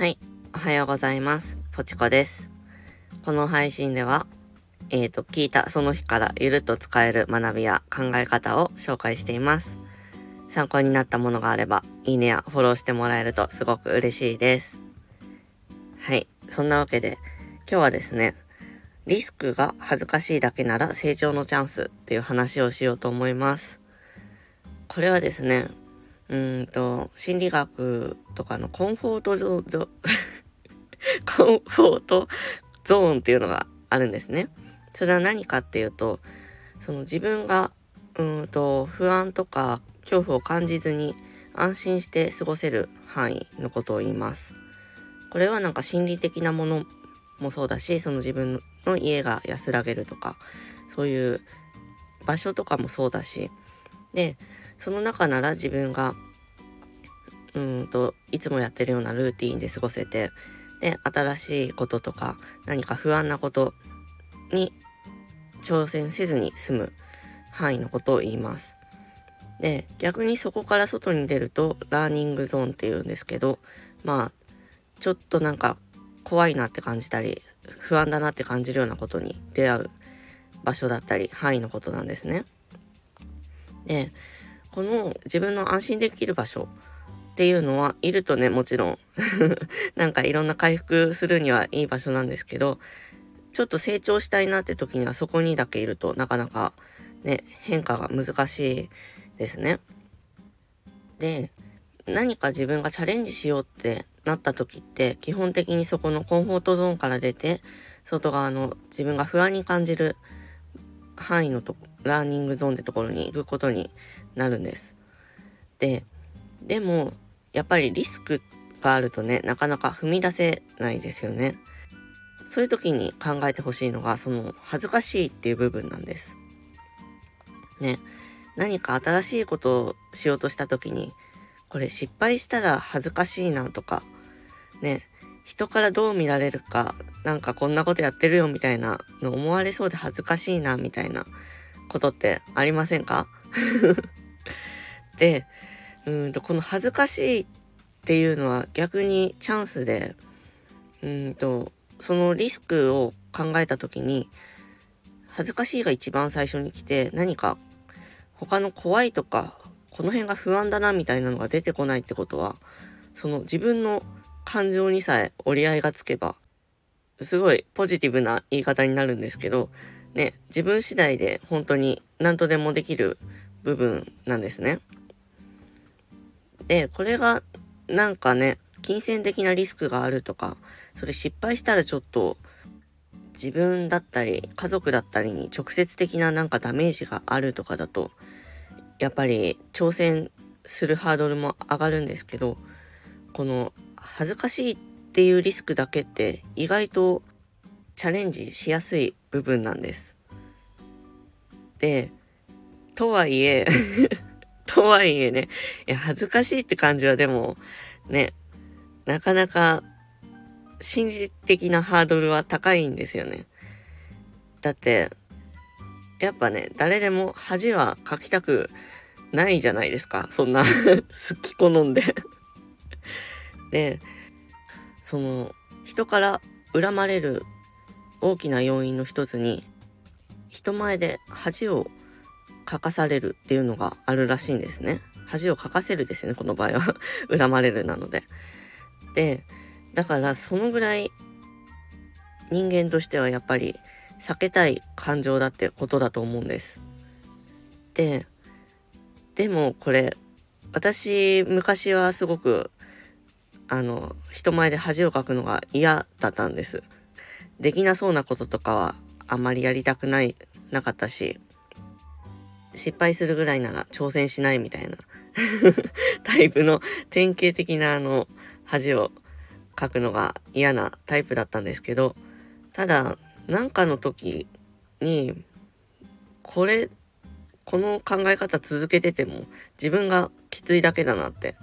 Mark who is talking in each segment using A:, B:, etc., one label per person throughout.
A: はい。おはようございます。ポチコです。この配信では、えっ、ー、と、聞いたその日からゆるっと使える学びや考え方を紹介しています。参考になったものがあれば、いいねやフォローしてもらえるとすごく嬉しいです。はい。そんなわけで、今日はですね、リスクが恥ずかしいだけなら成長のチャンスっていう話をしようと思います。これはですね、うんと、心理学とかのコンフォートゾーン、コンフォートゾーンっていうのがあるんですね。それは何かっていうと、その自分が、うんと、不安とか恐怖を感じずに安心して過ごせる範囲のことを言います。これはなんか心理的なものもそうだし、その自分の家が安らげるとか、そういう場所とかもそうだし、で、その中なら自分がうんといつもやってるようなルーティンで過ごせてで新しいこととか何か不安なことに挑戦せずに済む範囲のことを言います。で逆にそこから外に出るとラーニングゾーンっていうんですけどまあちょっとなんか怖いなって感じたり不安だなって感じるようなことに出会う場所だったり範囲のことなんですね。でこの自分の安心できる場所っていうのはいるとね、もちろん なんかいろんな回復するにはいい場所なんですけど、ちょっと成長したいなって時にはそこにだけいるとなかなかね、変化が難しいですね。で、何か自分がチャレンジしようってなった時って基本的にそこのコンフォートゾーンから出て外側の自分が不安に感じる範囲のとラーニングゾーンってところに行くことになるんです。で、でも、やっぱりリスクがあるとね、なかなか踏み出せないですよね。そういう時に考えてほしいのが、その恥ずかしいっていう部分なんです。ね。何か新しいことをしようとした時に、これ失敗したら恥ずかしいなとか、ね、人からどう見られるか、なんかこんなことやってるよみたいなの思われそうで恥ずかしいなみたいなことってありませんか？で、うんと、この恥ずかしいっていうのは逆にチャンスで、うんと、そのリスクを考えた時に、恥ずかしいが一番最初に来て、何か他の怖いとか、この辺が不安だなみたいなのが出てこないってことは、その自分の感情にさえ折り合いがつけば、すごいポジティブな言い方になるんですけど、ね、自分次第で本当に何とでもできる部分なんですね。で、これがなんかね、金銭的なリスクがあるとか、それ失敗したらちょっと自分だったり家族だったりに直接的ななんかダメージがあるとかだと、やっぱり挑戦するハードルも上がるんですけど、この恥ずかしいっていうリスクだけって意外とチャレンジしやすい部分なんです。で、とはいえ とはいえね、いや、恥ずかしいって感じはでも、ね、なかなか心理的なハードルは高いんですよね。だって、やっぱね、誰でも恥はかきたくないじゃないですか。そんな 好き好んでで、その、人から恨まれる大きな要因の一つに、人前で恥をかかされるっていうのがあるらしいんですね。恥をかかせるですね、この場合は。恨まれるなので。で、だからそのぐらい人間としてはやっぱり避けたい感情だってことだと思うんです。で、でもこれ、私、昔はすごく、あの、人前で恥をかくのが嫌だったんです。できなそうなこととかはあまりやりたくない、なかったし、失敗するぐらいなら挑戦しないみたいな タイプの典型的なあの恥をかくのが嫌なタイプだったんですけどただなんかの時にこれこの考え方続けてても自分がきついだけだなって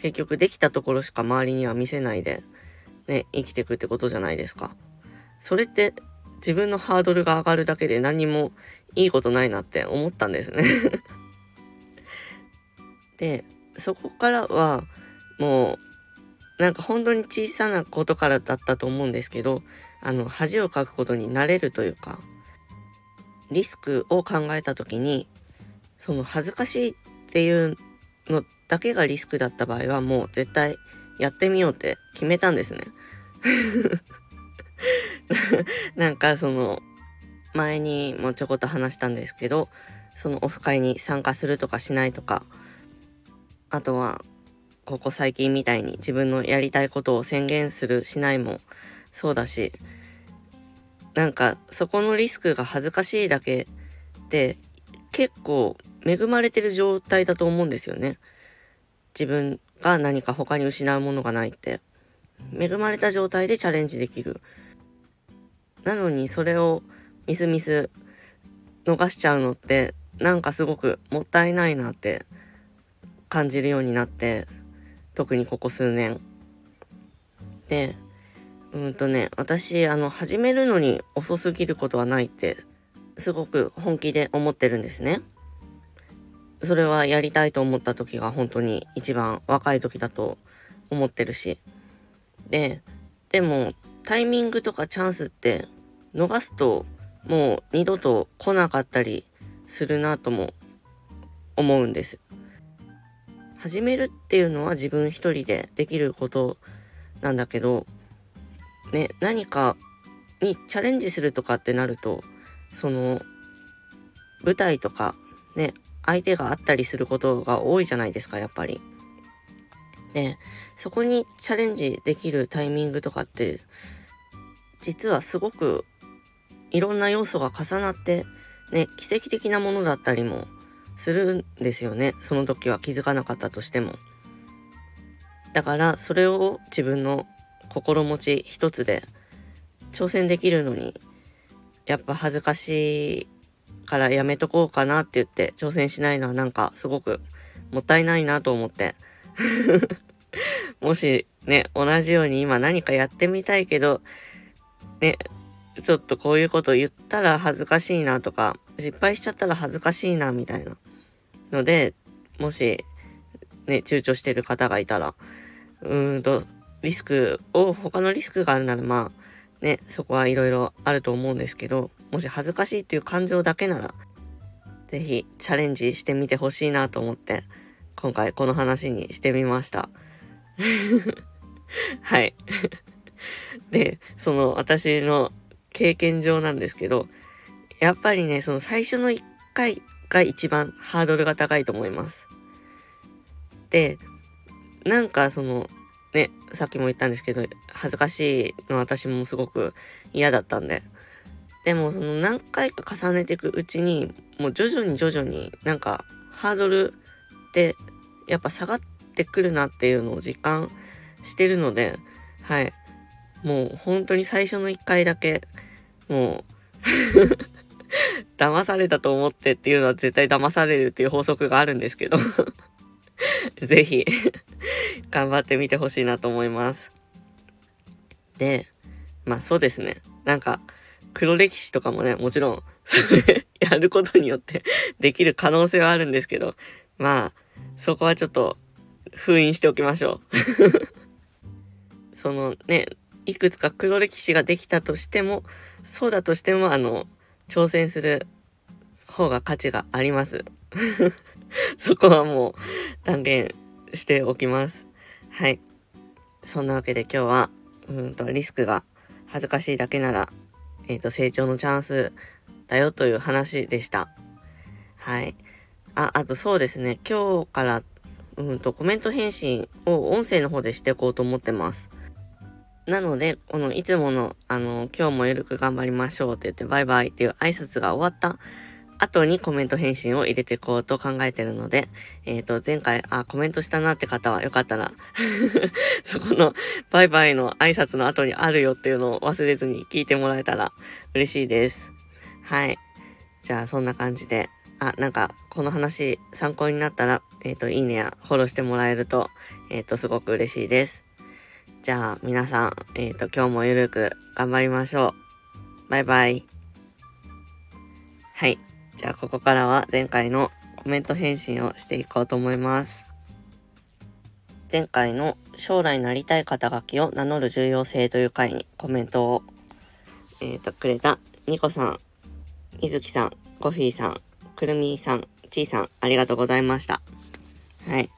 A: 結局できたところしか周りには見せないでね生きていくってことじゃないですか。それって自分のハードルが上がるだけで何もいいことないなって思ったんですね。で、そこからはもうなんか本当に小さなことからだったと思うんですけど、あの、恥をかくことになれるというか、リスクを考えた時に、その恥ずかしいっていうのだけがリスクだった場合はもう絶対やってみようって決めたんですね。なんかその前にもちょこっと話したんですけどそのオフ会に参加するとかしないとかあとはここ最近みたいに自分のやりたいことを宣言するしないもそうだしなんかそこのリスクが恥ずかしいだけで結構恵まれてる状態だと思うんですよね。自分が何か他に失うものがないって。恵まれた状態でチャレンジできる。なのにそれをミスミス逃しちゃうのってなんかすごくもったいないなって感じるようになって特にここ数年。で、うんとね、私、あの、始めるのに遅すぎることはないって、すごく本気で思ってるんですね。それはやりたいと思った時が本当に一番若い時だと思ってるし。で、でもタイミングとかチャンスって逃すともう二度と来なかったりするなとも思うんです。始めるっていうのは自分一人でできることなんだけど、ね、何かにチャレンジするとかってなると、その舞台とかね、相手があったりすることが多いじゃないですか、やっぱり。で、そこにチャレンジできるタイミングとかって、実はすごくいろんな要素が重なって、ね、奇跡的なものだったりもするんですよね。その時は気づかなかったとしても。だから、それを自分の心持ち一つで挑戦できるのに、やっぱ恥ずかしいからやめとこうかなって言って挑戦しないのはなんかすごくもったいないなと思って。もしね、同じように今何かやってみたいけど、ね、ちょっとこういうこと言ったら恥ずかしいなとか、失敗しちゃったら恥ずかしいなみたいなので、もし、ね、躊躇してる方がいたら、うーんと、リスクを、他のリスクがあるならまあ、ね、そこはいろいろあると思うんですけど、もし恥ずかしいっていう感情だけなら、ぜひチャレンジしてみてほしいなと思って、今回この話にしてみました。はい。で、その私の経験上なんですけど、やっぱりね、その最初の1回が一番ハードルが高いと思います。で、なんかその、ね、さっきも言ったんですけど、恥ずかしいの私もすごく嫌だったんで。でもその何回か重ねていくうちに、もう徐々に徐々になんかハードルってやっぱ下がってくるなっていうのを実感してるので、はい。もう本当に最初の1回だけ、もう 騙されたと思ってっていうのは絶対騙されるっていう法則があるんですけど ぜひ頑張ってみてほしいなと思います。で、まあそうですね。なんか、黒歴史とかもね、もちろん、そ れやることによってできる可能性はあるんですけど、まあ、そこはちょっと封印しておきましょう そのね、いくつか黒歴史ができたとしても、そうだとしても、あの、挑戦する方が価値があります。そこはもう断言しておきます。はい。そんなわけで今日は、うんと、リスクが恥ずかしいだけなら、えっ、ー、と、成長のチャンスだよという話でした。はい。あ、あとそうですね。今日から、うんと、コメント返信を音声の方でしていこうと思ってます。なので、このいつもの、あの、今日もゆるく頑張りましょうって言ってバイバイっていう挨拶が終わった後にコメント返信を入れていこうと考えてるので、えっ、ー、と、前回、あ、コメントしたなって方はよかったら そこのバイバイの挨拶の後にあるよっていうのを忘れずに聞いてもらえたら嬉しいです。はい。じゃあ、そんな感じで、あ、なんか、この話参考になったら、えっ、ー、と、いいねやフォローしてもらえると、えっ、ー、と、すごく嬉しいです。じゃあ、皆さん、えっ、と、今日もゆるく頑張りましょう。バイバイ。はい。じゃあここからは前回のコメント返信をしていこうと思います。前回の将来なりたい肩書きを名乗る重要性という回にコメントを、えーと、くれたニコさん、みずきさん、コフィーさん、くるみさん、ちいさん、ありがとうございました。はい。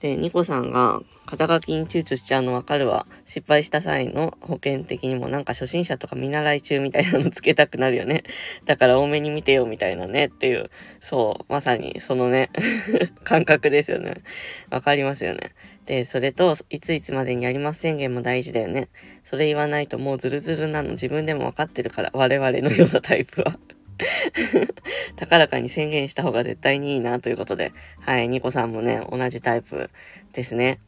A: で、ニコさんが肩書きに躊躇しちゃうのわかるわ。失敗した際の保険的にもなんか初心者とか見習い中みたいなのつけたくなるよね。だから多めに見てよみたいなねっていう、そう、まさにそのね 感覚ですよね。わかりますよね。で、それと、いついつまでにやります宣言も大事だよね。それ言わないともうズルズルなの自分でもわかってるから、我々のようなタイプは。高らかに宣言した方が絶対にいいなということで、はい、ニコさんもね、同じタイプですね。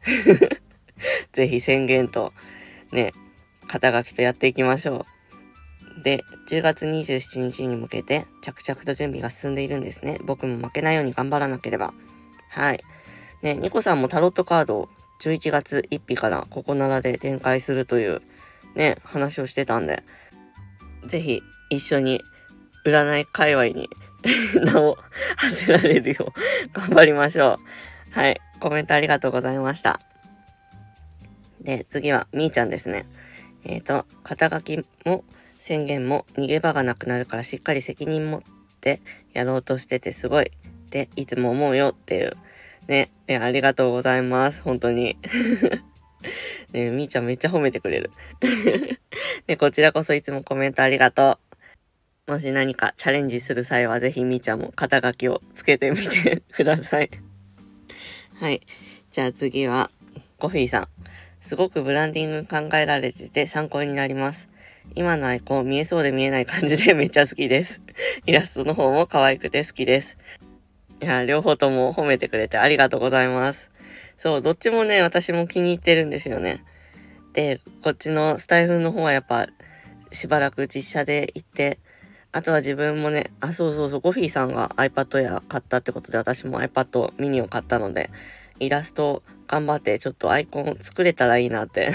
A: ぜひ宣言と、ね、肩書きとやっていきましょう。で、10月27日に向けて着々と準備が進んでいるんですね。僕も負けないように頑張らなければ。はい。ね、ニコさんもタロットカードを11月1日からここならで展開するというね、話をしてたんで、ぜひ一緒に占い界隈に 名を馳せられるよう頑張りましょう。はい。コメントありがとうございました。で、次は、みーちゃんですね。えっ、ー、と、肩書きも宣言も逃げ場がなくなるからしっかり責任持ってやろうとしててすごいっていつも思うよっていう。ね、えありがとうございます。本当に。ねみーちゃんめっちゃ褒めてくれる。で、こちらこそいつもコメントありがとう。もし何かチャレンジする際はぜひみーちゃんも肩書きをつけてみてください。はい。じゃあ次は、コフィーさん。すごくブランディング考えられてて参考になります。今のアイコン見えそうで見えない感じでめっちゃ好きです。イラストの方も可愛くて好きです。いや、両方とも褒めてくれてありがとうございます。そう、どっちもね、私も気に入ってるんですよね。で、こっちのスタイフの方はやっぱしばらく実写で行って、あとは自分もね、あ、そうそうそう、ゴフィーさんが iPad や買ったってことで、私も iPad mini を買ったので、イラスト頑張ってちょっとアイコン作れたらいいなって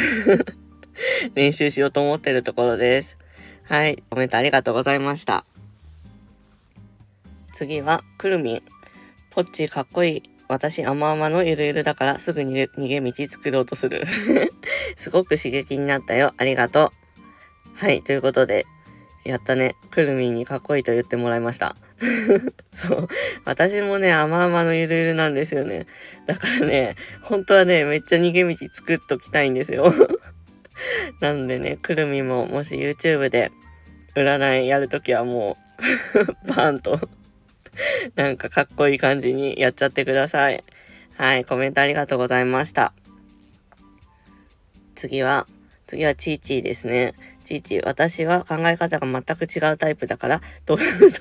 A: 練習しようと思ってるところです。はい、コメントありがとうございました。次は、くるみん。ポッチかっこいい。私、甘々のゆるゆるだからすぐに逃げ道作ろうとする。すごく刺激になったよ。ありがとう。はい、ということで、やったね。くるみんにかっこいいと言ってもらいました。そう。私もね、甘々のゆるゆるなんですよね。だからね、本当はね、めっちゃ逃げ道作っときたいんですよ。なのでね、くるみももし YouTube で占いやるときはもう バーンとなんかかっこいい感じにやっちゃってください。はい、コメントありがとうございました。次は、次はチーチーですね。ちいち、私は考え方が全く違うタイプだから、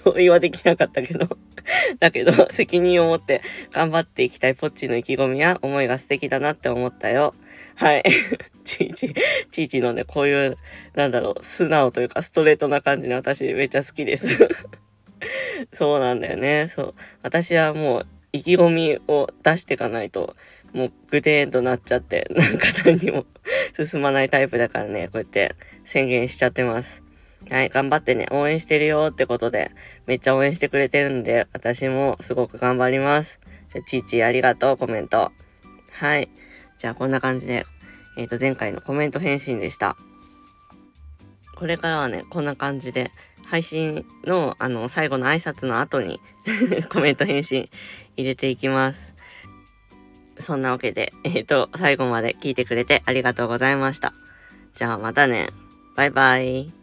A: 同意はできなかったけど だけど、責任を持って頑張っていきたいポッチの意気込みや思いが素敵だなって思ったよ。はい。ちいち、ちいちのね、こういう、なんだろう、素直というかストレートな感じの私めっちゃ好きですそうなんだよね。そう。私はもう意気込みを出していかないと、もうグデーンとなっちゃって、なんか何にも進まないタイプだからね、こうやって宣言しちゃってます。はい、頑張ってね、応援してるよってことで、めっちゃ応援してくれてるんで、私もすごく頑張ります。じゃ、ちーちありがとう、コメント。はい。じゃあ、こんな感じで、えっ、ー、と、前回のコメント返信でした。これからはね、こんな感じで、配信の、あの、最後の挨拶の後に コメント返信入れていきます。そんなわけで、えっ、ー、と、最後まで聞いてくれてありがとうございました。じゃあまたね。バイバイ。